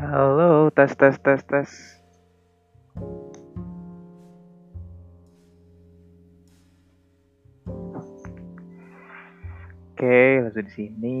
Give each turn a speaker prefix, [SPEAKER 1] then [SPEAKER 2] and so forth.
[SPEAKER 1] Halo, tes tes tes tes. Oke, langsung di sini.